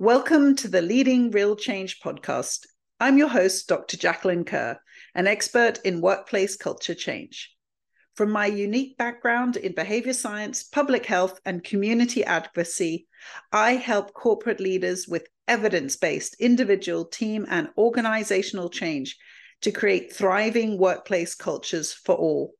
Welcome to the Leading Real Change podcast. I'm your host, Dr. Jacqueline Kerr, an expert in workplace culture change. From my unique background in behavior science, public health, and community advocacy, I help corporate leaders with evidence based individual, team, and organizational change to create thriving workplace cultures for all.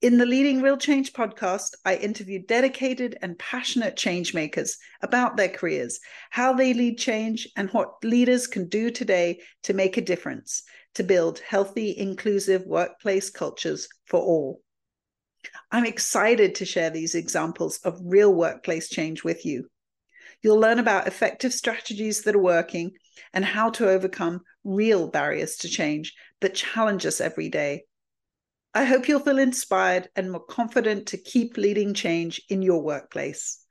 In the Leading Real Change podcast, I interviewed dedicated and passionate change makers about their careers, how they lead change, and what leaders can do today to make a difference to build healthy, inclusive workplace cultures for all. I'm excited to share these examples of real workplace change with you. You'll learn about effective strategies that are working and how to overcome real barriers to change that challenge us every day I hope you'll feel inspired and more confident to keep leading change in your workplace.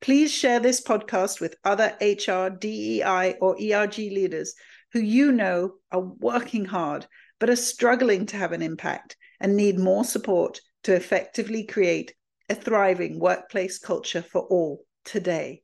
Please share this podcast with other HR, DEI, or ERG leaders who you know are working hard but are struggling to have an impact and need more support to effectively create a thriving workplace culture for all today.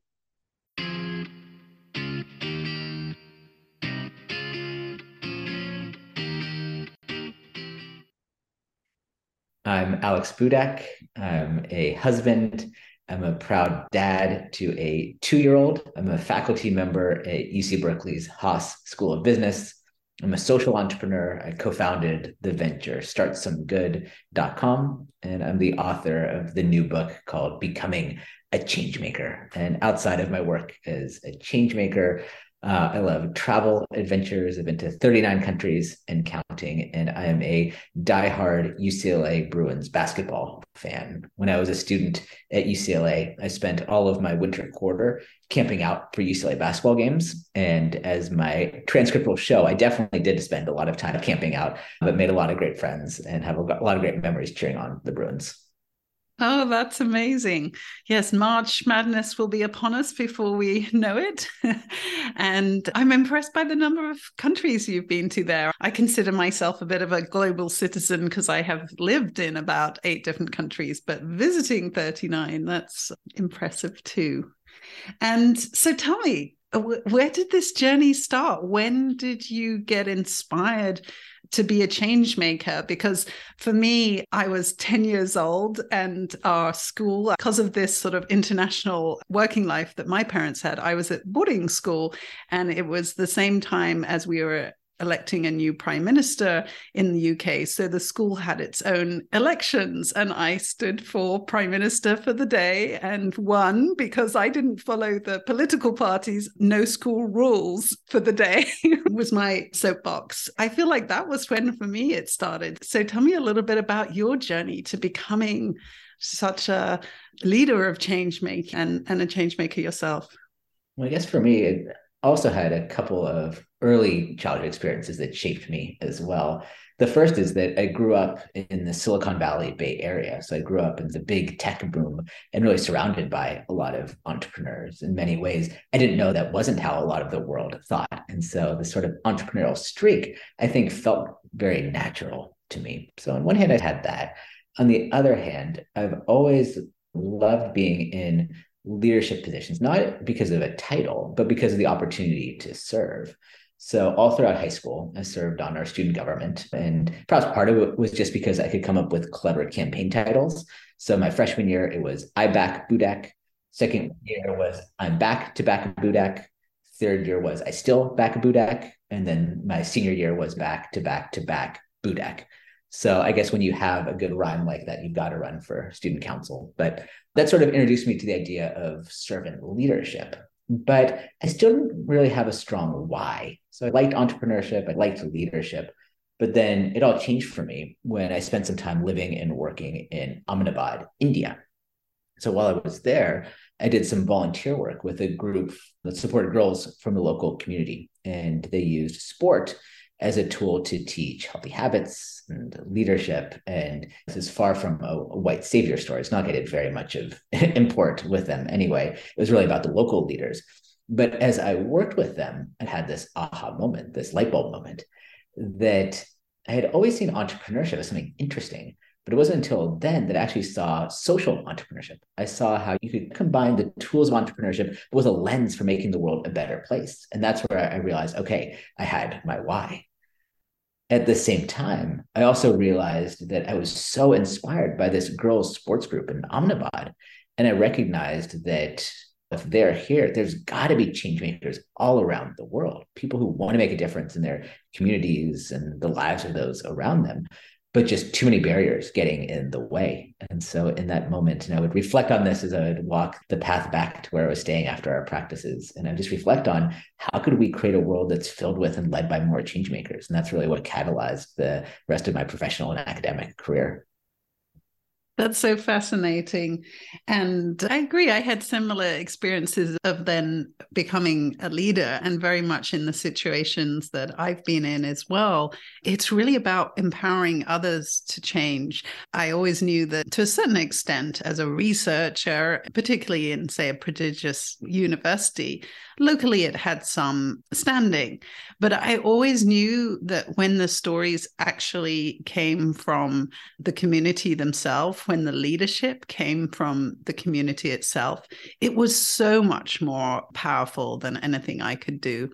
I'm Alex Budak. I'm a husband. I'm a proud dad to a two year old. I'm a faculty member at UC Berkeley's Haas School of Business. I'm a social entrepreneur. I co founded the venture startsomegood.com, and I'm the author of the new book called Becoming a Changemaker. And outside of my work as a changemaker, uh, I love travel adventures. I've been to 39 countries and counting, and I am a diehard UCLA Bruins basketball fan. When I was a student at UCLA, I spent all of my winter quarter camping out for UCLA basketball games. And as my transcript will show, I definitely did spend a lot of time camping out, but made a lot of great friends and have a lot of great memories cheering on the Bruins. Oh, that's amazing. Yes, March Madness will be upon us before we know it. and I'm impressed by the number of countries you've been to there. I consider myself a bit of a global citizen because I have lived in about eight different countries, but visiting 39, that's impressive too. And so tell me, where did this journey start? When did you get inspired to be a change maker because for me, I was 10 years old and our school, because of this sort of international working life that my parents had, I was at boarding school and it was the same time as we were electing a new prime minister in the UK. So the school had its own elections, and I stood for prime minister for the day and won because I didn't follow the political party's no school rules for the day, was my soapbox. I feel like that was when, for me, it started. So tell me a little bit about your journey to becoming such a leader of change making and, and a change maker yourself. Well, I guess for me, it also had a couple of early childhood experiences that shaped me as well. The first is that I grew up in the Silicon Valley Bay Area. So I grew up in the big tech boom and really surrounded by a lot of entrepreneurs in many ways. I didn't know that wasn't how a lot of the world thought. And so the sort of entrepreneurial streak, I think, felt very natural to me. So on one hand, I had that. On the other hand, I've always loved being in leadership positions, not because of a title, but because of the opportunity to serve. So all throughout high school, I served on our student government, and perhaps part of it was just because I could come up with clever campaign titles. So my freshman year, it was "I back Budak." Second year was "I'm back to back Budak." Third year was "I still back Budak," and then my senior year was "Back to back to back Budak." So I guess when you have a good rhyme like that, you've got to run for student council. But that sort of introduced me to the idea of servant leadership. But I still didn't really have a strong why. So I liked entrepreneurship, I liked leadership. But then it all changed for me when I spent some time living and working in Ahmedabad, India. So while I was there, I did some volunteer work with a group that supported girls from the local community. And they used sport as a tool to teach healthy habits and leadership. And this is far from a, a white savior story. It's not getting very much of import with them anyway. It was really about the local leaders. But as I worked with them, I had this aha moment, this light bulb moment that I had always seen entrepreneurship as something interesting, But it wasn't until then that I actually saw social entrepreneurship. I saw how you could combine the tools of entrepreneurship with a lens for making the world a better place. And that's where I realized, okay, I had my why. At the same time, I also realized that I was so inspired by this girls' sports group in Ahmedabad. And I recognized that if they're here, there's got to be change makers all around the world, people who want to make a difference in their communities and the lives of those around them but just too many barriers getting in the way. And so in that moment, and I would reflect on this as I would walk the path back to where I was staying after our practices. And I just reflect on how could we create a world that's filled with and led by more change makers? And that's really what catalyzed the rest of my professional and academic career. That's so fascinating. And I agree. I had similar experiences of then becoming a leader and very much in the situations that I've been in as well. It's really about empowering others to change. I always knew that to a certain extent, as a researcher, particularly in, say, a prestigious university, locally it had some standing. But I always knew that when the stories actually came from the community themselves, when the leadership came from the community itself, it was so much more powerful than anything I could do.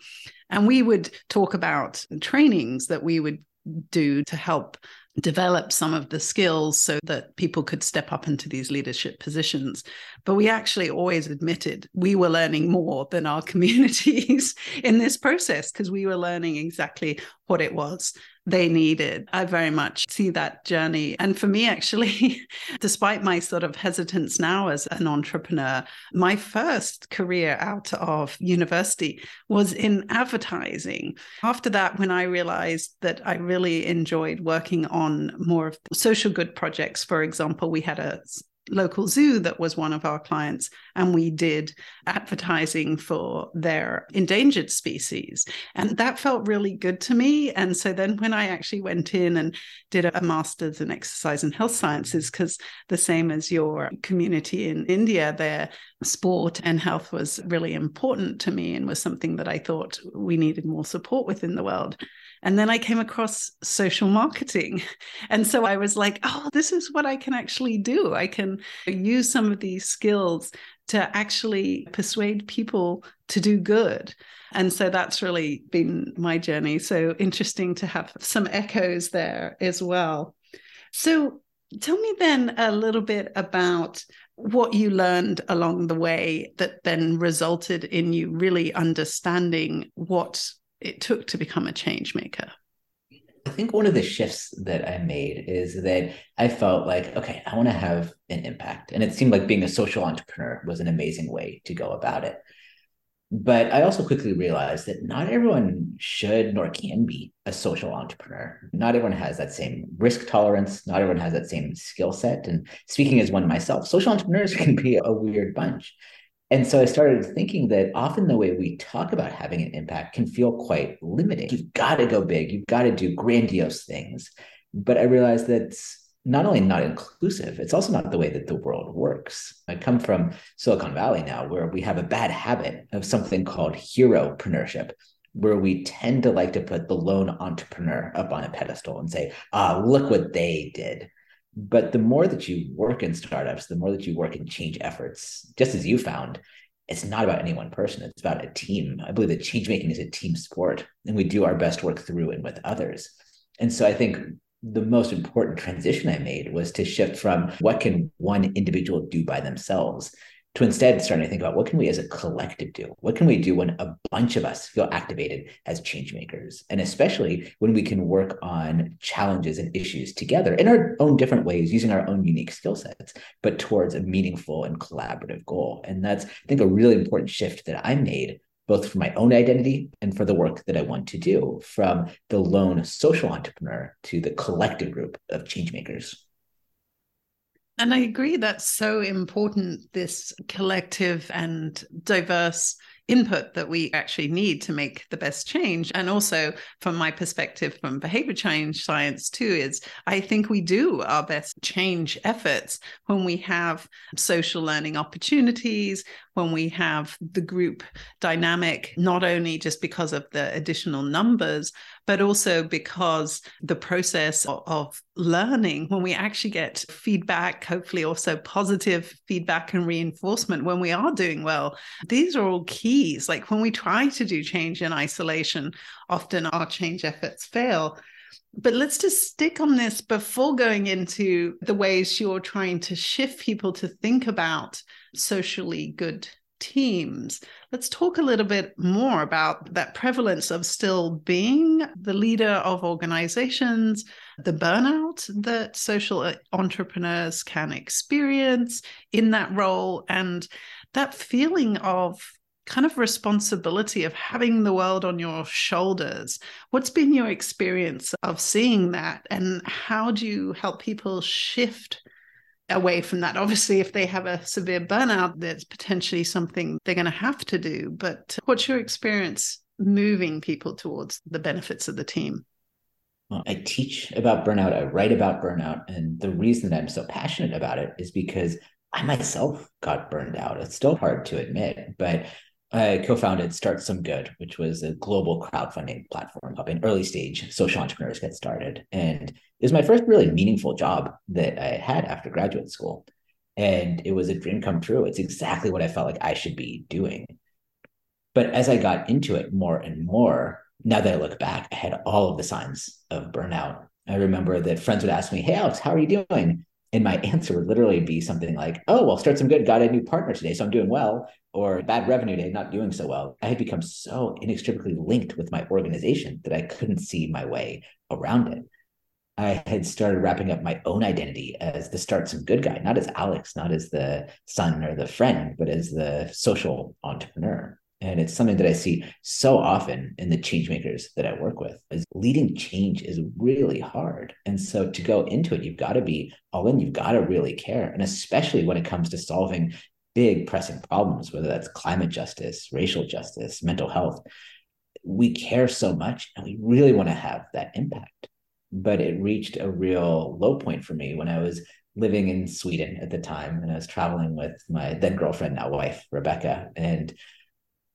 And we would talk about trainings that we would do to help develop some of the skills so that people could step up into these leadership positions. But we actually always admitted we were learning more than our communities in this process because we were learning exactly what it was they needed. I very much see that journey. And for me, actually, despite my sort of hesitance now as an entrepreneur, my first career out of university was in advertising. After that, when I realized that I really enjoyed working on more of social good projects, for example, we had a local zoo that was one of our clients, and we did advertising for their endangered species. And that felt really good to me. And so then when I actually went in and did a master's in exercise and health sciences, because the same as your community in India, their sport and health was really important to me and was something that I thought we needed more support with in the world. And then I came across social marketing. And so I was like, oh, this is what I can actually do. I can use some of these skills to actually persuade people to do good. And so that's really been my journey. So interesting to have some echoes there as well. So tell me then a little bit about what you learned along the way that then resulted in you really understanding what it took to become a change maker? I think one of the shifts that I made is that I felt like, okay, I want to have an impact. And it seemed like being a social entrepreneur was an amazing way to go about it. But I also quickly realized that not everyone should nor can be a social entrepreneur. Not everyone has that same risk tolerance. Not everyone has that same skill set. And speaking as one myself, social entrepreneurs can be a weird bunch. And so I started thinking that often the way we talk about having an impact can feel quite limiting. You've got to go big, you've got to do grandiose things. But I realized that's not only not inclusive, it's also not the way that the world works. I come from Silicon Valley now, where we have a bad habit of something called heropreneurship, where we tend to like to put the lone entrepreneur up on a pedestal and say, ah, look what they did. But the more that you work in startups, the more that you work in change efforts, just as you found, it's not about any one person. It's about a team. I believe that change making is a team sport, and we do our best work through and with others. And so I think the most important transition I made was to shift from what can one individual do by themselves to instead starting to think about what can we as a collective do? What can we do when a bunch of us feel activated as change makers? And especially when we can work on challenges and issues together in our own different ways, using our own unique skill sets, but towards a meaningful and collaborative goal. And that's, I think, a really important shift that I made both for my own identity and for the work that I want to do, from the lone social entrepreneur to the collective group of changemakers. And I agree that's so important, this collective and diverse input that we actually need to make the best change. And also, from my perspective, from behavior change science, too, is I think we do our best change efforts when we have social learning opportunities, when we have the group dynamic, not only just because of the additional numbers, but also because the process of, learning, when we actually get feedback, hopefully also positive feedback and reinforcement when we are doing well, these are all keys. Like when we try to do change in isolation, often our change efforts fail. But let's just stick on this before going into the ways you're trying to shift people to think about socially good teams. Let's talk a little bit more about that prevalence of still being the leader of organizations, the burnout that social uh, entrepreneurs can experience in that role, and that feeling of kind of responsibility of having the world on your shoulders. What's been your experience of seeing that, and how do you help people shift? Away from that. Obviously, if they have a severe burnout, that's potentially something they're going to have to do. But what's your experience moving people towards the benefits of the team? Well, I teach about burnout, I write about burnout. And the reason that I'm so passionate about it is because I myself got burned out. It's still hard to admit, but I co-founded Start Some Good, which was a global crowdfunding platform helping early stage social entrepreneurs get started. And it was my first really meaningful job that I had after graduate school. And it was a dream come true. It's exactly what I felt like I should be doing. But as I got into it more and more, now that I look back, I had all of the signs of burnout. I remember that friends would ask me, Hey, Alex, how are you doing? And my answer would literally be something like, Oh, well, start some good, got a new partner today, so I'm doing well or bad revenue day, not doing so well, I had become so inextricably linked with my organization that I couldn't see my way around it. I had started wrapping up my own identity as the start some good guy, not as Alex, not as the son or the friend, but as the social entrepreneur. And it's something that I see so often in the change makers that I work with is leading change is really hard. And so to go into it, you've got to be all in, you've got to really care. And especially when it comes to solving big pressing problems, whether that's climate justice, racial justice, mental health. We care so much and we really want to have that impact. But it reached a real low point for me when I was living in Sweden at the time and I was traveling with my then girlfriend, now wife, Rebecca. And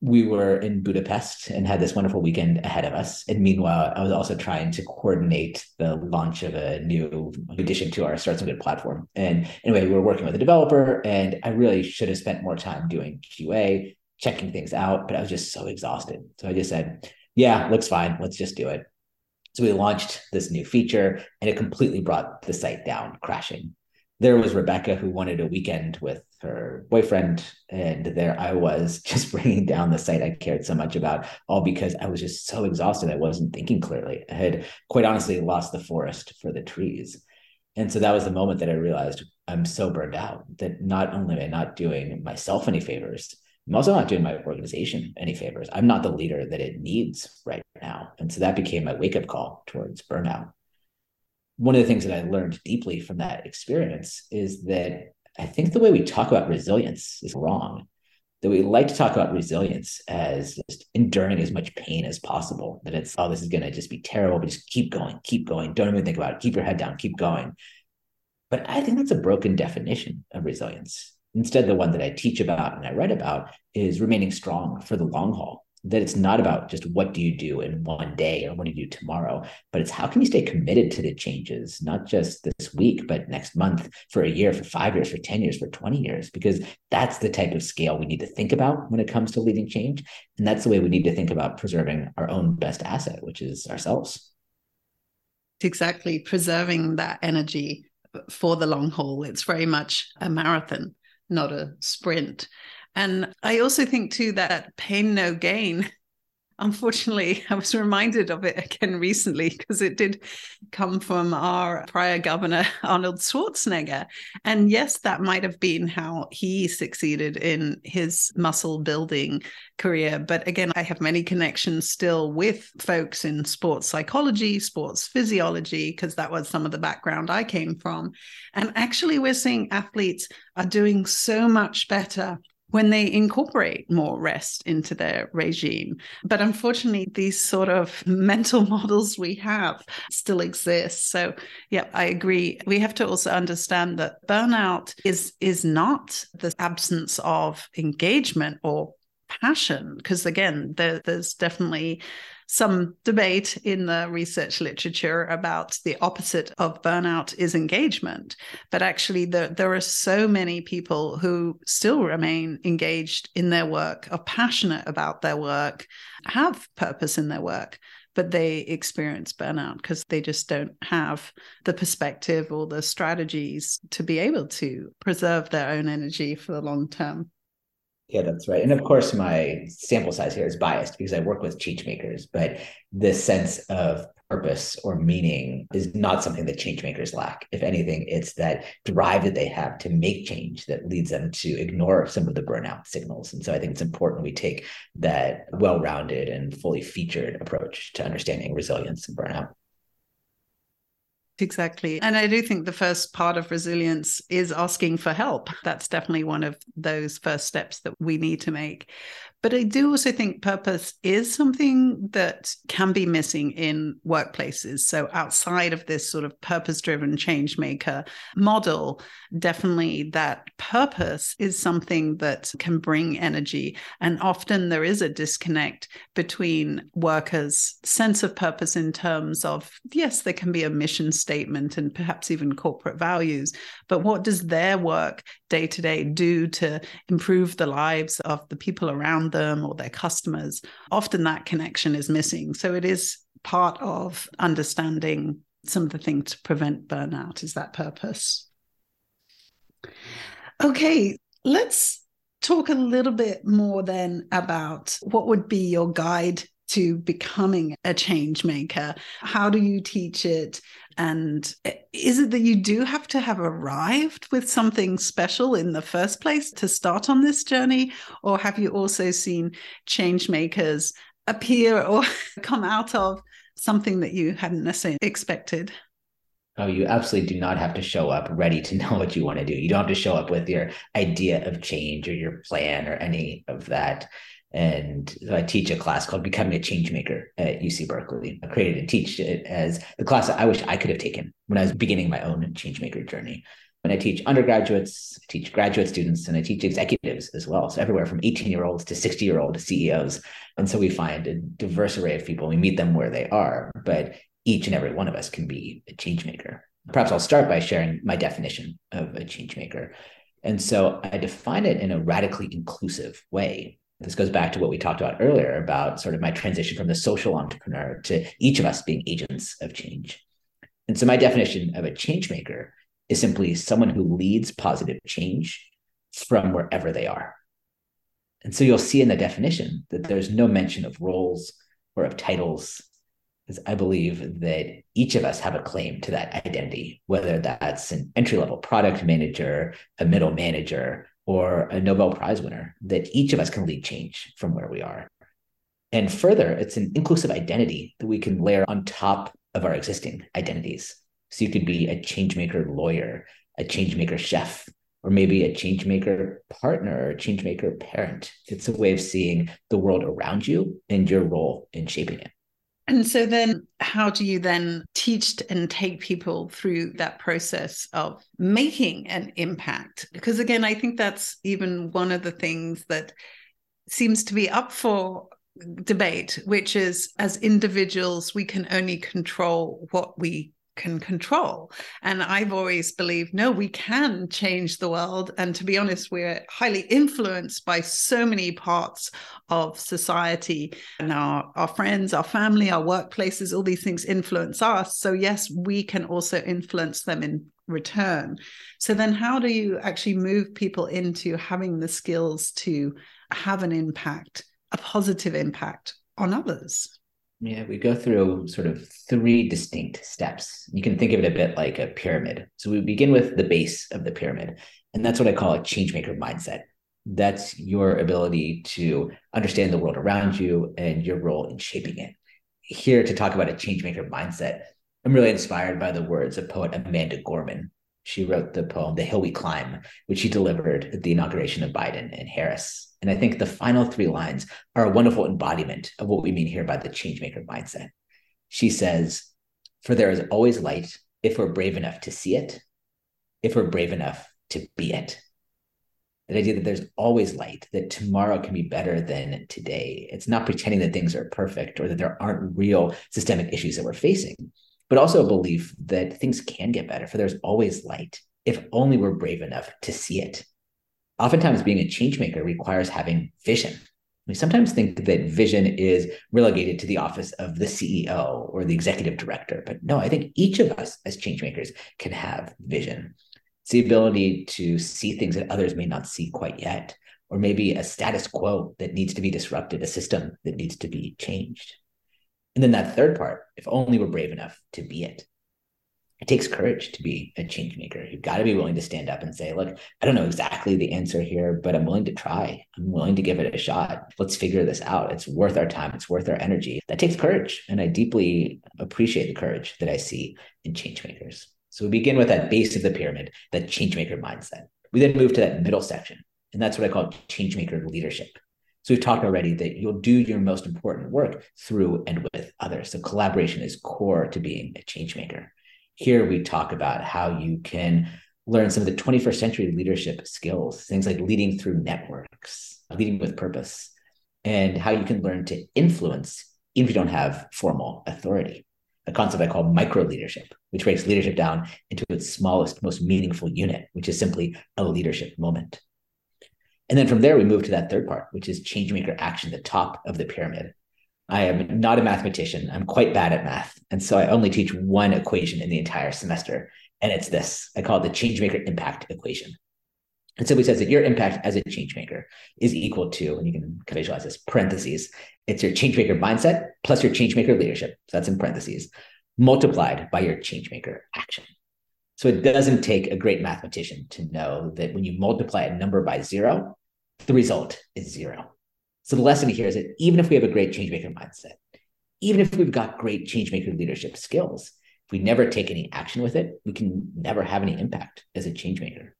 we were in Budapest and had this wonderful weekend ahead of us. And meanwhile, I was also trying to coordinate the launch of a new addition to our Start Some Good platform. And anyway, we were working with a developer, and I really should have spent more time doing QA, checking things out, but I was just so exhausted. So I just said, yeah, looks fine. Let's just do it. So we launched this new feature, and it completely brought the site down, crashing there was Rebecca who wanted a weekend with her boyfriend, and there I was just bringing down the site I cared so much about, all because I was just so exhausted. I wasn't thinking clearly. I had quite honestly lost the forest for the trees. And so that was the moment that I realized I'm so burned out that not only am I not doing myself any favors, I'm also not doing my organization any favors. I'm not the leader that it needs right now. And so that became my wake up call towards burnout one of the things that I learned deeply from that experience is that I think the way we talk about resilience is wrong. That we like to talk about resilience as just enduring as much pain as possible. That it's, oh, this is going to just be terrible, but just keep going, keep going. Don't even think about it. Keep your head down, keep going. But I think that's a broken definition of resilience. Instead, the one that I teach about and I write about is remaining strong for the long haul that it's not about just what do you do in one day or what do you do tomorrow, but it's how can you stay committed to the changes, not just this week, but next month, for a year, for five years, for 10 years, for 20 years, because that's the type of scale we need to think about when it comes to leading change. And that's the way we need to think about preserving our own best asset, which is ourselves. Exactly. Preserving that energy for the long haul. It's very much a marathon, not a sprint. And I also think too that pain no gain. Unfortunately, I was reminded of it again recently because it did come from our prior governor, Arnold Schwarzenegger. And yes, that might have been how he succeeded in his muscle building career. But again, I have many connections still with folks in sports psychology, sports physiology, because that was some of the background I came from. And actually, we're seeing athletes are doing so much better when they incorporate more rest into their regime. But unfortunately, these sort of mental models we have still exist. So, yeah, I agree. We have to also understand that burnout is is not the absence of engagement or passion because again there, there's definitely some debate in the research literature about the opposite of burnout is engagement. But actually, the, there are so many people who still remain engaged in their work, are passionate about their work, have purpose in their work. But they experience burnout because they just don't have the perspective or the strategies to be able to preserve their own energy for the long term. Yeah, that's right. And of course, my sample size here is biased because I work with change makers, but the sense of purpose or meaning is not something that change makers lack. If anything, it's that drive that they have to make change that leads them to ignore some of the burnout signals. And so I think it's important we take that well rounded and fully featured approach to understanding resilience and burnout. Exactly. And I do think the first part of resilience is asking for help. That's definitely one of those first steps that we need to make. But I do also think purpose is something that can be missing in workplaces. So, outside of this sort of purpose driven change maker model, definitely that purpose is something that can bring energy. And often there is a disconnect between workers' sense of purpose in terms of, yes, there can be a mission statement and perhaps even corporate values, but what does their work day to day do to improve the lives of the people around them or their customers, often that connection is missing. So it is part of understanding some of the things to prevent burnout is that purpose. Okay, let's talk a little bit more then about what would be your guide to becoming a change maker? How do you teach it? And is it that you do have to have arrived with something special in the first place to start on this journey? Or have you also seen change makers appear or come out of something that you hadn't necessarily expected? Oh, you absolutely do not have to show up ready to know what you want to do. You don't have to show up with your idea of change or your plan or any of that. And I teach a class called Becoming a Change Maker at UC Berkeley. I created and teach it as the class I wish I could have taken when I was beginning my own change maker journey. When I teach undergraduates, I teach graduate students, and I teach executives as well. So everywhere from 18 year olds to 60 year old CEOs. And so we find a diverse array of people. We meet them where they are, but each and every one of us can be a change maker. Perhaps I'll start by sharing my definition of a change maker. And so I define it in a radically inclusive way this goes back to what we talked about earlier about sort of my transition from the social entrepreneur to each of us being agents of change. And so my definition of a change maker is simply someone who leads positive change from wherever they are. And so you'll see in the definition that there's no mention of roles or of titles, because I believe that each of us have a claim to that identity, whether that's an entry level product manager, a middle manager, or a Nobel Prize winner, that each of us can lead change from where we are. And further, it's an inclusive identity that we can layer on top of our existing identities. So you could be a changemaker lawyer, a changemaker chef, or maybe a changemaker partner or a changemaker parent. It's a way of seeing the world around you and your role in shaping it. And so then how do you then teach and take people through that process of making an impact? Because again, I think that's even one of the things that seems to be up for debate, which is as individuals, we can only control what we can control. And I've always believed, no, we can change the world. And to be honest, we're highly influenced by so many parts of society and our, our friends, our family, our workplaces, all these things influence us. So, yes, we can also influence them in return. So, then how do you actually move people into having the skills to have an impact, a positive impact on others? Yeah, we go through sort of three distinct steps. You can think of it a bit like a pyramid. So we begin with the base of the pyramid, and that's what I call a changemaker mindset. That's your ability to understand the world around you and your role in shaping it. Here to talk about a changemaker mindset, I'm really inspired by the words of poet Amanda Gorman. She wrote the poem The Hill We Climb, which she delivered at the inauguration of Biden and Harris. And I think the final three lines are a wonderful embodiment of what we mean here by the changemaker mindset. She says, For there is always light if we're brave enough to see it, if we're brave enough to be it. That idea that there's always light, that tomorrow can be better than today. It's not pretending that things are perfect or that there aren't real systemic issues that we're facing, but also a belief that things can get better, for there's always light if only we're brave enough to see it. Oftentimes, being a changemaker requires having vision. We sometimes think that vision is relegated to the office of the CEO or the executive director, but no, I think each of us as changemakers can have vision. It's the ability to see things that others may not see quite yet, or maybe a status quo that needs to be disrupted, a system that needs to be changed. And then that third part, if only we're brave enough to be it. It takes courage to be a change maker. You've got to be willing to stand up and say, look, I don't know exactly the answer here, but I'm willing to try. I'm willing to give it a shot. Let's figure this out. It's worth our time. It's worth our energy. That takes courage. And I deeply appreciate the courage that I see in change makers. So we begin with that base of the pyramid, that changemaker mindset. We then move to that middle section, and that's what I call changemaker leadership. So we've talked already that you'll do your most important work through and with others. So collaboration is core to being a change maker. Here we talk about how you can learn some of the 21st century leadership skills, things like leading through networks, leading with purpose, and how you can learn to influence even if you don't have formal authority a concept I call micro leadership, which breaks leadership down into its smallest, most meaningful unit, which is simply a leadership moment. And then from there, we move to that third part, which is changemaker action, the top of the pyramid. I am not a mathematician. I'm quite bad at math. And so I only teach one equation in the entire semester. And it's this I call it the changemaker impact equation. It simply says that your impact as a change maker is equal to, and you can visualize this, parentheses, it's your change maker mindset plus your change maker leadership. So that's in parentheses, multiplied by your change maker action. So it doesn't take a great mathematician to know that when you multiply a number by zero, the result is zero. So the lesson here is that even if we have a great change maker mindset, even if we've got great change maker leadership skills, if we never take any action with it, we can never have any impact as a change maker.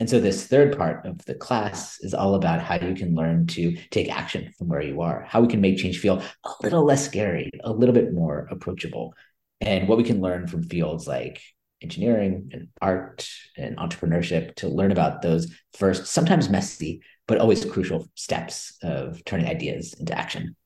And so this third part of the class is all about how you can learn to take action from where you are, how we can make change feel a little less scary, a little bit more approachable, and what we can learn from fields like engineering and art and entrepreneurship to learn about those first, sometimes messy, but always crucial steps of turning ideas into action.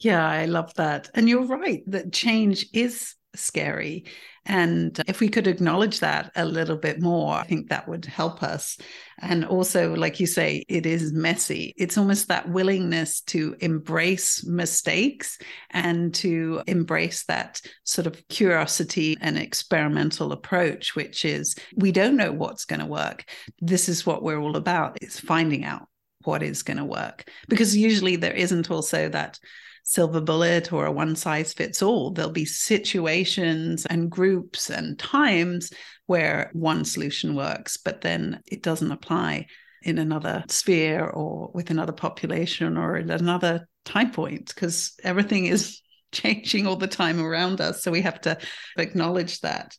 Yeah, I love that. And you're right that change is scary. And if we could acknowledge that a little bit more, I think that would help us. And also, like you say, it is messy. It's almost that willingness to embrace mistakes and to embrace that sort of curiosity and experimental approach, which is we don't know what's going to work. This is what we're all about, is finding out what is going to work. Because usually there isn't also that silver bullet or a one size fits all. There'll be situations and groups and times where one solution works, but then it doesn't apply in another sphere or with another population or at another time point because everything is changing all the time around us. So we have to acknowledge that.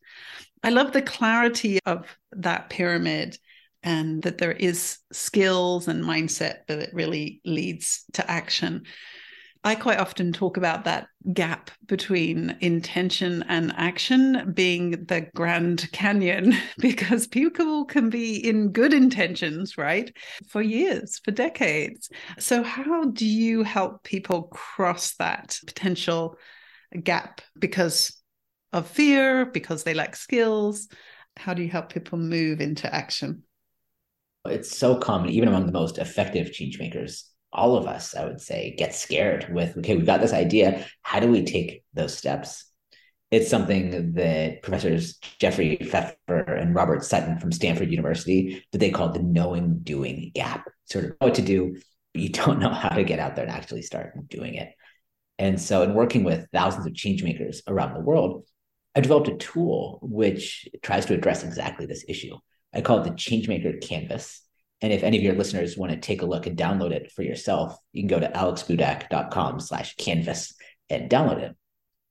I love the clarity of that pyramid and that there is skills and mindset that it really leads to action. I quite often talk about that gap between intention and action being the Grand Canyon because people can be in good intentions, right? For years, for decades. So, how do you help people cross that potential gap because of fear, because they lack skills? How do you help people move into action? It's so common, even among the most effective change makers all of us, I would say, get scared with, okay, we've got this idea. How do we take those steps? It's something that professors Jeffrey Pfeffer and Robert Sutton from Stanford University that they call the knowing doing gap. Sort of know what to do, but you don't know how to get out there and actually start doing it. And so, in working with thousands of change makers around the world, I developed a tool which tries to address exactly this issue. I call it the Changemaker Canvas. And if any of your listeners want to take a look and download it for yourself, you can go to alexbudak.com slash canvas and download it.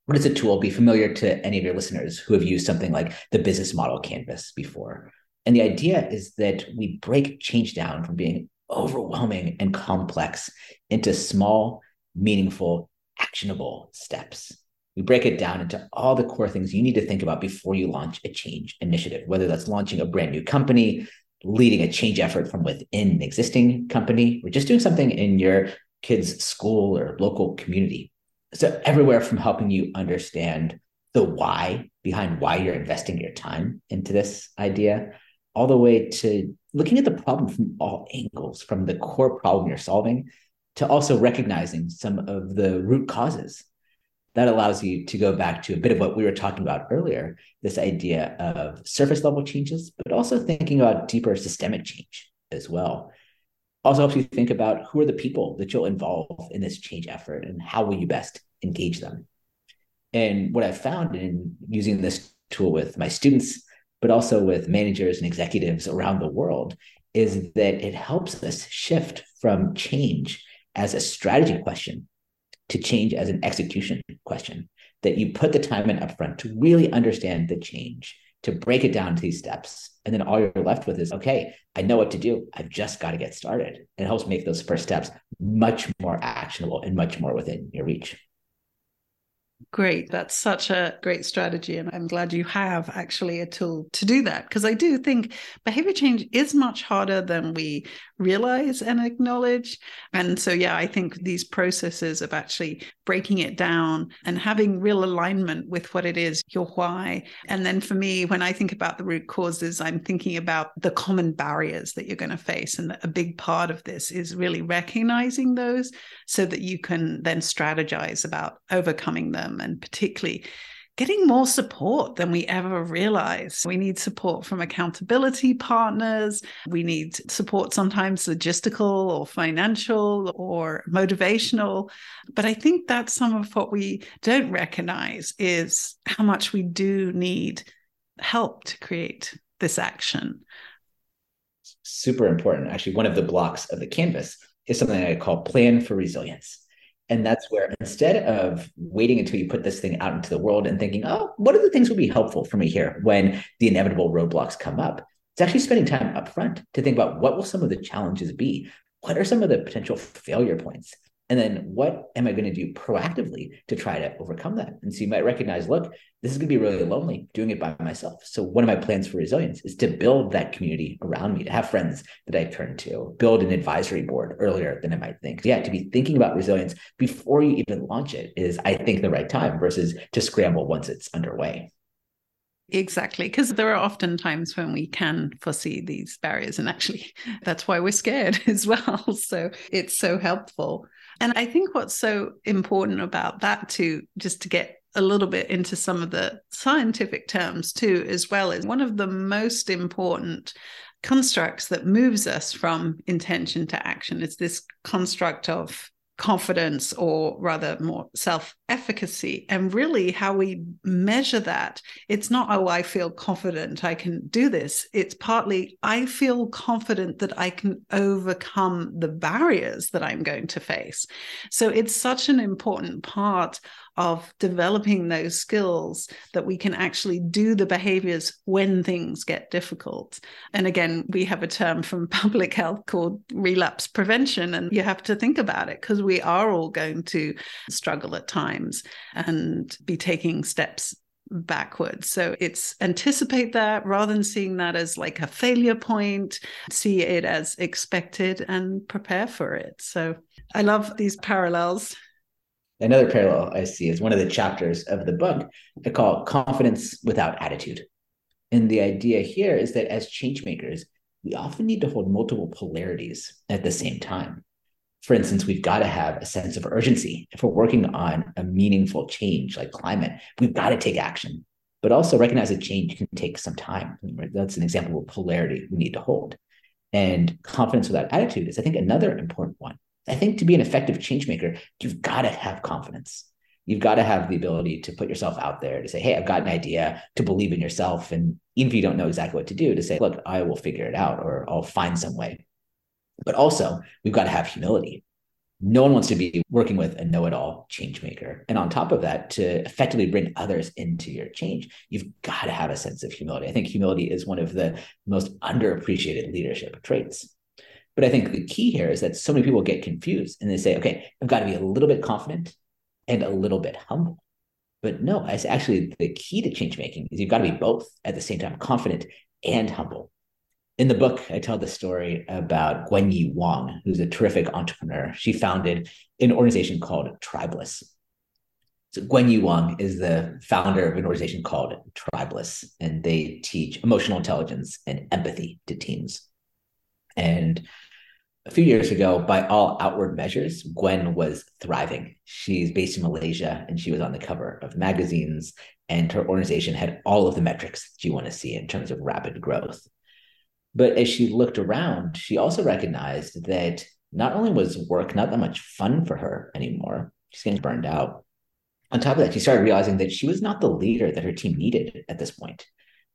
What is a tool? Be familiar to any of your listeners who have used something like the business model canvas before. And the idea is that we break change down from being overwhelming and complex into small, meaningful, actionable steps. We break it down into all the core things you need to think about before you launch a change initiative, whether that's launching a brand new company, leading a change effort from within an existing company, or just doing something in your kids' school or local community. So, everywhere from helping you understand the why behind why you're investing your time into this idea, all the way to looking at the problem from all angles, from the core problem you're solving to also recognizing some of the root causes. That allows you to go back to a bit of what we were talking about earlier this idea of surface level changes, but also thinking about deeper systemic change as well. Also helps you think about who are the people that you'll involve in this change effort and how will you best engage them. And what I've found in using this tool with my students, but also with managers and executives around the world, is that it helps us shift from change as a strategy question to change as an execution question. That you put the time in upfront to really understand the change, to break it down to these steps. And then all you're left with is, okay, I know what to do. I've just got to get started. And it helps make those first steps much more actionable and much more within your reach. Great. That's such a great strategy. And I'm glad you have actually a tool to do that because I do think behavior change is much harder than we realize and acknowledge. And so, yeah, I think these processes of actually breaking it down and having real alignment with what it is, your why. And then for me, when I think about the root causes, I'm thinking about the common barriers that you're going to face. And a big part of this is really recognizing those so that you can then strategize about overcoming them and particularly getting more support than we ever realized. We need support from accountability partners. We need support sometimes logistical or financial or motivational. But I think that's some of what we don't recognize is how much we do need help to create this action. Super important. Actually, one of the blocks of the canvas is something I call plan for resilience. And that's where instead of waiting until you put this thing out into the world and thinking, oh, what are the things would be helpful for me here when the inevitable roadblocks come up? It's actually spending time up front to think about what will some of the challenges be? What are some of the potential failure points? And then what am I going to do proactively to try to overcome that? And so you might recognize, look, this is going to be really lonely doing it by myself. So one of my plans for resilience is to build that community around me, to have friends that I turn to, build an advisory board earlier than I might think. Yeah, to be thinking about resilience before you even launch it is, I think, the right time versus to scramble once it's underway. Exactly, because there are often times when we can foresee these barriers, and actually, that's why we're scared as well. So it's so helpful. And I think what's so important about that too, just to get a little bit into some of the scientific terms too, as well, is one of the most important constructs that moves us from intention to action is this construct of confidence or rather more self efficacy and really how we measure that it's not oh i feel confident i can do this. It's partly i feel confident that i can overcome the barriers that i'm going to face. So it's such an important part of developing those skills that we can actually do the behaviors when things get difficult. And again, we have a term from public health called relapse prevention. And you have to think about it because we are all going to struggle at times and be taking steps backwards. So it's anticipate that rather than seeing that as like a failure point, see it as expected and prepare for it. So I love these parallels another parallel I see is one of the chapters of the book I call confidence without attitude. And the idea here is that as change makers, we often need to hold multiple polarities at the same time. For instance, we've got to have a sense of urgency. If we're working on a meaningful change like climate, we've got to take action, but also recognize that change can take some time. That's an example of polarity we need to hold. And confidence without attitude is, I think, another important one. I think to be an effective change maker, you've got to have confidence. You've got to have the ability to put yourself out there to say, Hey, I've got an idea, to believe in yourself. And even if you don't know exactly what to do, to say, Look, I will figure it out or I'll find some way. But also, we've got to have humility. No one wants to be working with a know it all change maker. And on top of that, to effectively bring others into your change, you've got to have a sense of humility. I think humility is one of the most underappreciated leadership traits. But I think the key here is that so many people get confused and they say, okay, I've got to be a little bit confident and a little bit humble. But no, it's actually the key to change making is you've got to be both at the same time, confident and humble. In the book, I tell the story about Guanyi Wang, who's a terrific entrepreneur. She founded an organization called Tribeless. So Guanyi Wang is the founder of an organization called Tribeless, and they teach emotional intelligence and empathy to teams. And a few years ago, by all outward measures, Gwen was thriving. She's based in Malaysia and she was on the cover of magazines, and her organization had all of the metrics that you want to see in terms of rapid growth. But as she looked around, she also recognized that not only was work not that much fun for her anymore, she's getting burned out. On top of that, she started realizing that she was not the leader that her team needed at this point.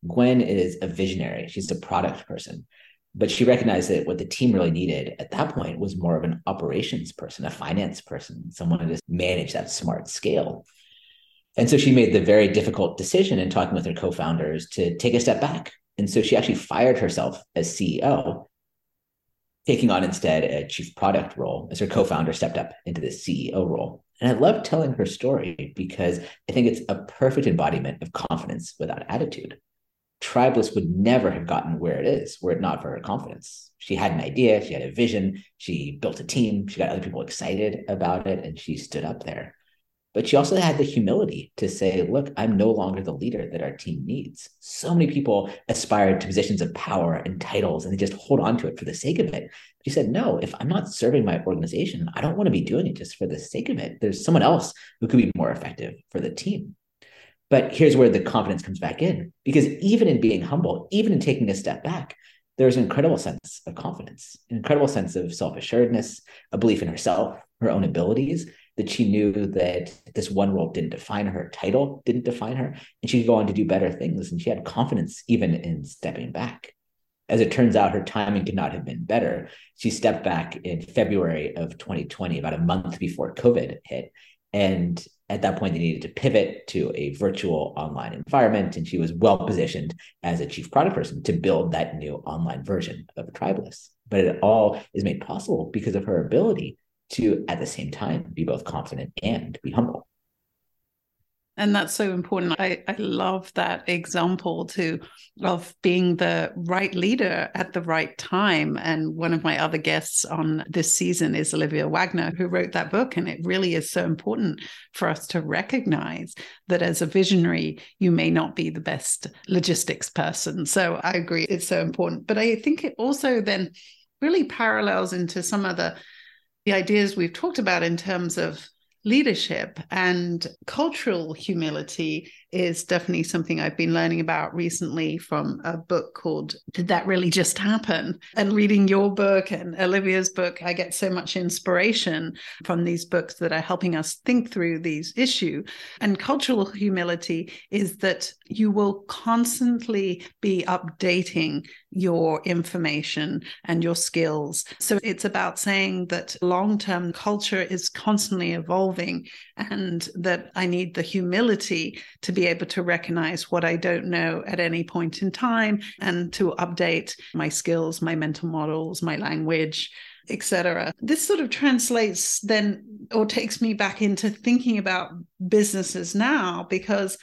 Gwen is a visionary, she's a product person but she recognized that what the team really needed at that point was more of an operations person, a finance person, someone to manage that smart scale. And so she made the very difficult decision in talking with her co-founders to take a step back. And so she actually fired herself as CEO, taking on instead a chief product role as her co-founder stepped up into the CEO role. And I love telling her story because I think it's a perfect embodiment of confidence without attitude. Tribeless would never have gotten where it is were it not for her confidence. She had an idea, she had a vision, she built a team, she got other people excited about it, and she stood up there. But she also had the humility to say, look, I'm no longer the leader that our team needs. So many people aspire to positions of power and titles and they just hold on to it for the sake of it. She said, no, if I'm not serving my organization, I don't want to be doing it just for the sake of it. There's someone else who could be more effective for the team. But here's where the confidence comes back in because even in being humble, even in taking a step back, there's an incredible sense of confidence, an incredible sense of self assuredness, a belief in herself, her own abilities, that she knew that this one role didn't define her, title didn't define her, and she could go on to do better things. And she had confidence even in stepping back. As it turns out, her timing could not have been better. She stepped back in February of 2020, about a month before COVID hit. And at that point, they needed to pivot to a virtual online environment, and she was well positioned as a chief product person to build that new online version of Tribeless. But it all is made possible because of her ability to, at the same time, be both confident and be humble. And that's so important. I, I love that example too of being the right leader at the right time. And one of my other guests on this season is Olivia Wagner, who wrote that book. And it really is so important for us to recognize that as a visionary, you may not be the best logistics person. So I agree, it's so important. But I think it also then really parallels into some of the the ideas we've talked about in terms of leadership and cultural humility is definitely something I've been learning about recently from a book called Did That Really Just Happen? And reading your book and Olivia's book, I get so much inspiration from these books that are helping us think through these issues. And cultural humility is that you will constantly be updating your information and your skills. So it's about saying that long term culture is constantly evolving and that I need the humility to be able to recognize what I don't know at any point in time and to update my skills, my mental models, my language, etc. This sort of translates then or takes me back into thinking about businesses now because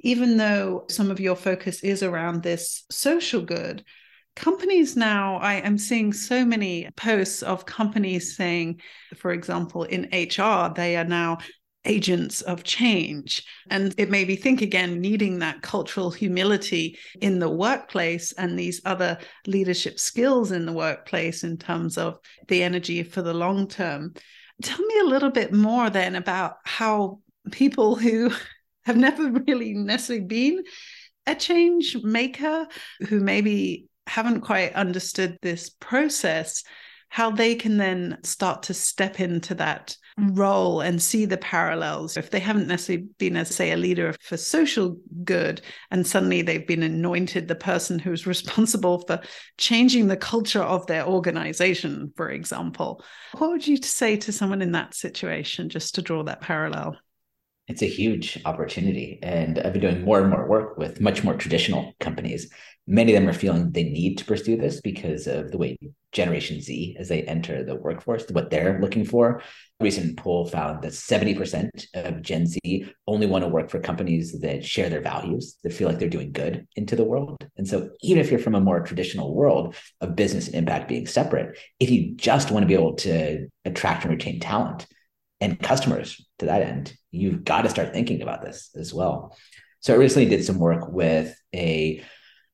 even though some of your focus is around this social good, companies now i am seeing so many posts of companies saying for example in hr they are now agents of change. And it made me think again needing that cultural humility in the workplace and these other leadership skills in the workplace in terms of the energy for the long term. Tell me a little bit more then about how people who have never really necessarily been a change maker who maybe haven't quite understood this process, how they can then start to step into that role and see the parallels. If they haven't necessarily been, as say, a leader for social good, and suddenly they've been anointed the person who's responsible for changing the culture of their organization, for example, what would you say to someone in that situation, just to draw that parallel? It's a huge opportunity. And I've been doing more and more work with much more traditional companies. Many of them are feeling they need to pursue this because of the way Generation Z, as they enter the workforce, what they're looking for. A recent poll found that 70% of Gen Z only want to work for companies that share their values, that feel like they're doing good into the world. And so, even if you're from a more traditional world of business and impact being separate, if you just want to be able to attract and retain talent, and customers to that end, you've got to start thinking about this as well. So I recently did some work with a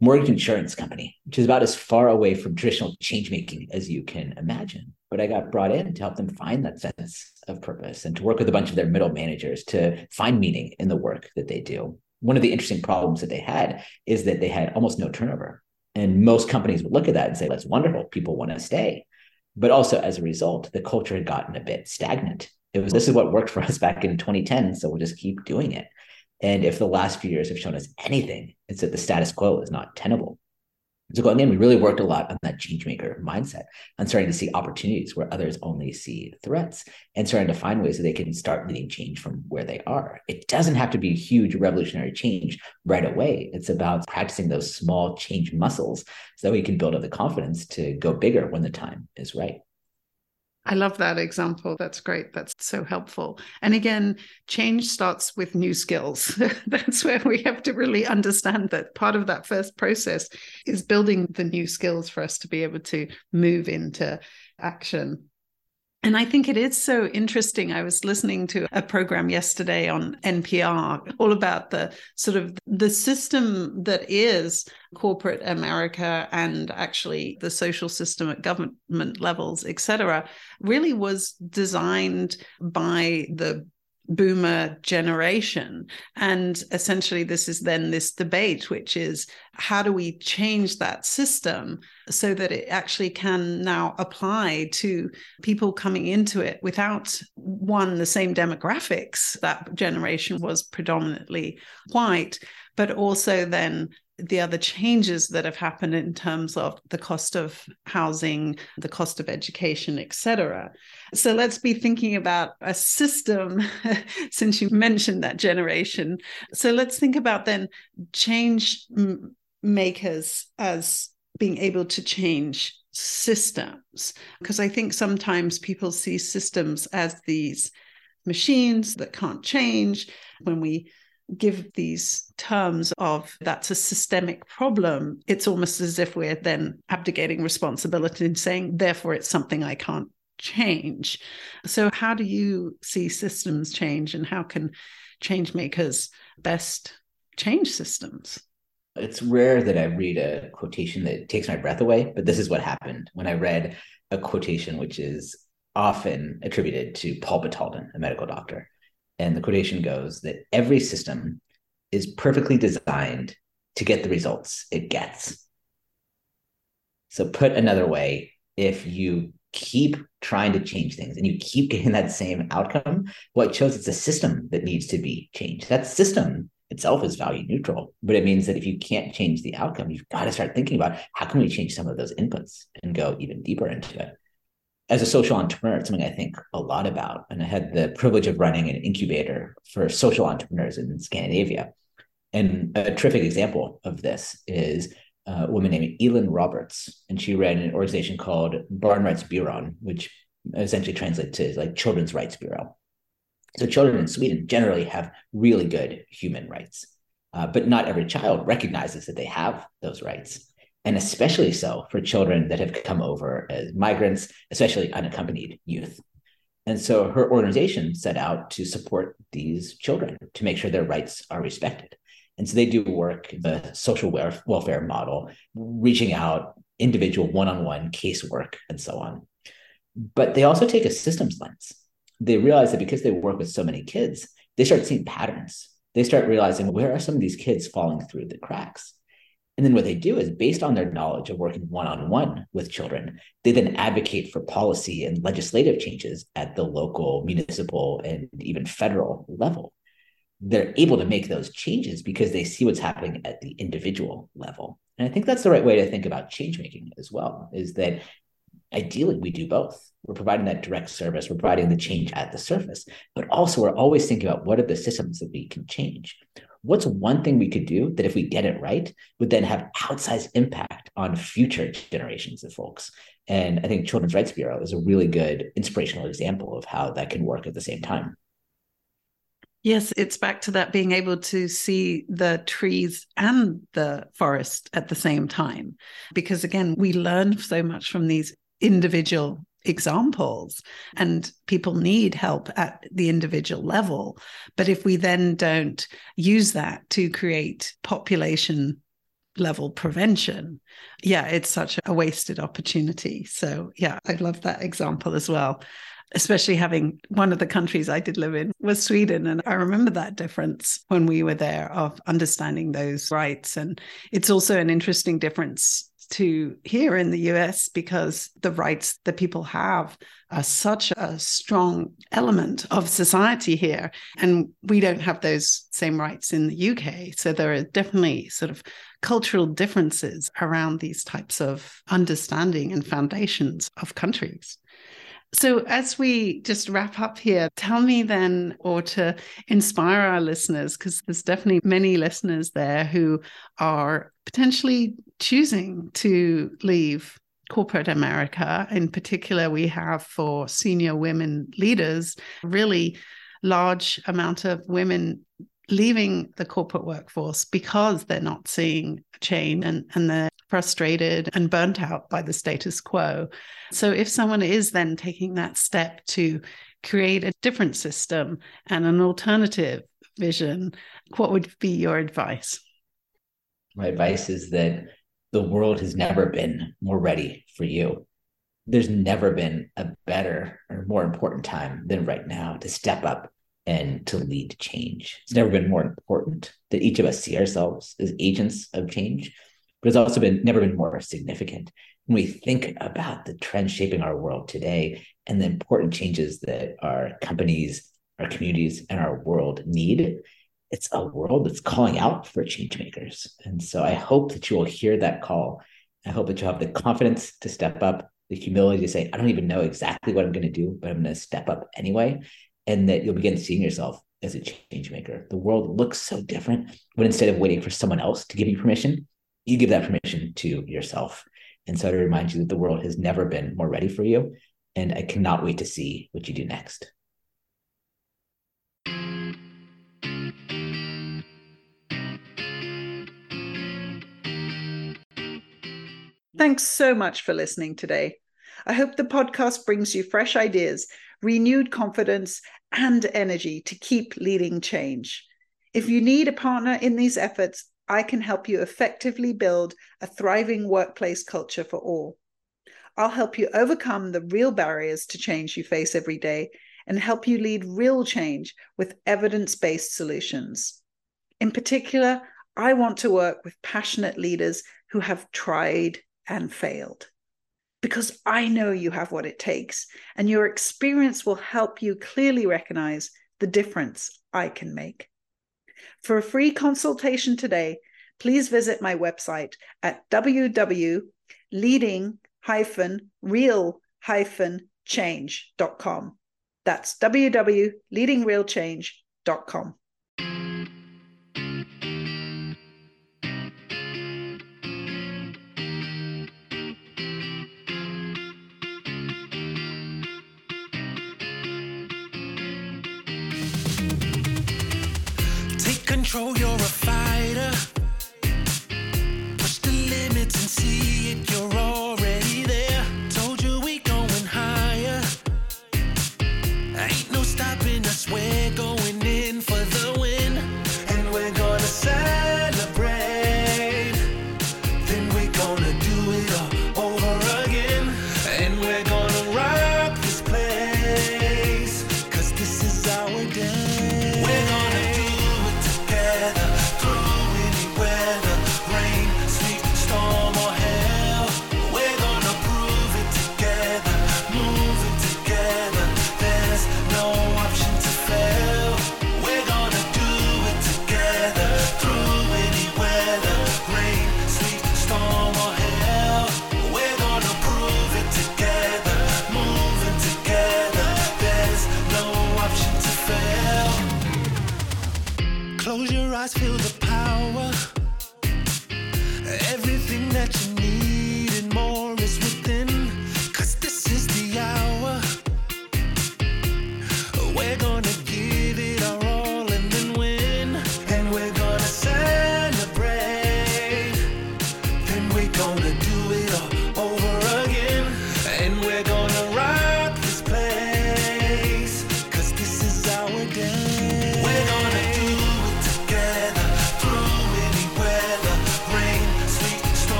mortgage insurance company, which is about as far away from traditional change making as you can imagine. But I got brought in to help them find that sense of purpose and to work with a bunch of their middle managers to find meaning in the work that they do. One of the interesting problems that they had is that they had almost no turnover. And most companies would look at that and say, that's wonderful. People want to stay. But also as a result, the culture had gotten a bit stagnant it was this is what worked for us back in 2010 so we'll just keep doing it. And if the last few years have shown us anything it's that the status quo is not tenable. So going in we really worked a lot on that change maker mindset on starting to see opportunities where others only see threats and starting to find ways that they can start leading change from where they are. It doesn't have to be huge revolutionary change right away. It's about practicing those small change muscles so that we can build up the confidence to go bigger when the time is right I love that example. That's great. That's so helpful. And again, change starts with new skills. That's where we have to really understand that part of that first process is building the new skills for us to be able to move into action. And I think it is so interesting. I was listening to a program yesterday on NPR all about the sort of the system that is corporate America and actually the social system at government levels, et cetera, really was designed by the boomer generation. And essentially, this is then this debate, which is how do we change that system so that it actually can now apply to people coming into it without one, the same demographics? That generation was predominantly white, but also then the other changes that have happened in terms of the cost of housing, the cost of education, etc. So let's be thinking about a system, since you mentioned that generation. So let's think about then change makers as being able to change systems, because I think sometimes people see systems as these machines that can't change. When we give these terms of that's a systemic problem, it's almost as if we're then abdicating responsibility and saying, therefore, it's something I can't change. So, how do you see systems change and how can change makers best change systems? It's rare that I read a quotation that takes my breath away, but this is what happened when I read a quotation which is often attributed to Paul Batalden, a medical doctor. And the quotation goes that every system is perfectly designed to get the results it gets. So, put another way, if you keep trying to change things and you keep getting that same outcome, what well, shows it's a system that needs to be changed. That system itself is value neutral, but it means that if you can't change the outcome, you've got to start thinking about how can we change some of those inputs and go even deeper into it as a social entrepreneur, it's something I think a lot about. And I had the privilege of running an incubator for social entrepreneurs in Scandinavia. And a terrific example of this is a woman named Elin Roberts. And she ran an organization called Barnrättsbyrån, which essentially translates to like Children's Rights Bureau. So children in Sweden generally have really good human rights, uh, but not every child recognizes that they have those rights and especially so for children that have come over as migrants, especially unaccompanied youth. And so her organization set out to support these children to make sure their rights are respected. And so they do work the social welfare model, reaching out individual one-on-one casework and so on. But they also take a systems lens. They realize that because they work with so many kids, they start seeing patterns. They start realizing where are some of these kids falling through the cracks? And then what they do is based on their knowledge of working one on one with children, they then advocate for policy and legislative changes at the local, municipal, and even federal level. They're able to make those changes because they see what's happening at the individual level. And I think that's the right way to think about change making as well, is that ideally we do both. We're providing that direct service, we're providing the change at the surface, but also we're always thinking about what are the systems that we can change what's one thing we could do that if we get it right would then have outsized impact on future generations of folks? And i think children's rights bureau is a really good inspirational example of how that can work at the same time. Yes it's back to that being able to see the trees and the forest at the same time. Because again we learn so much from these individual examples and people need help at the individual level but if we then don't use that to create population level prevention yeah it's such a wasted opportunity so yeah i love that example as well especially having one of the countries I did live in was Sweden. And I remember that difference when we were there of understanding those rights. And it's also an interesting difference to here in the US because the rights that people have are such a strong element of society here. And we don't have those same rights in the UK. So there are definitely sort of cultural differences around these types of understanding and foundations of countries. So, as we just wrap up here, tell me then, or to inspire our listeners, because there's definitely many listeners there who are potentially choosing to leave corporate America. In particular, we have for senior women leaders, really large amount of women leaving the corporate workforce because they're not seeing change and, and they're frustrated and burnt out by the status quo. So, if someone is then taking that step to create a different system and an alternative vision, what would be your advice? My advice is that the world has never been more ready for you. There's never been a better or more important time than right now to step up and to lead change. It's never been more important that each of us see ourselves as agents of change, but it's also been never been more significant when we think about the trends shaping our world today and the important changes that our companies, our communities, and our world need. It's a world that's calling out for change makers. And so I hope that you will hear that call. I hope that you'll have the confidence to step up, the humility to say, I don't even know exactly what I'm going to do, but I'm going to step up anyway and that you'll begin seeing yourself as a change maker. The world looks so different when instead of waiting for someone else to give you permission, you give that permission to yourself. And so to remind you that the world has never been more ready for you. And I cannot wait to see what you do next. Thanks so much for listening today. I hope the podcast brings you fresh ideas renewed confidence, and energy to keep leading change. If you need a partner in these efforts, I can help you effectively build a thriving workplace culture for all. I'll help you overcome the real barriers to change you face every day and help you lead real change with evidence based solutions. In particular, I want to work with passionate leaders who have tried and failed because I know you have what it takes, and your experience will help you clearly recognize the difference I can make. For a free consultation today, please visit my website at www.leading-real-change.com. That's www.leadingrealchange.com.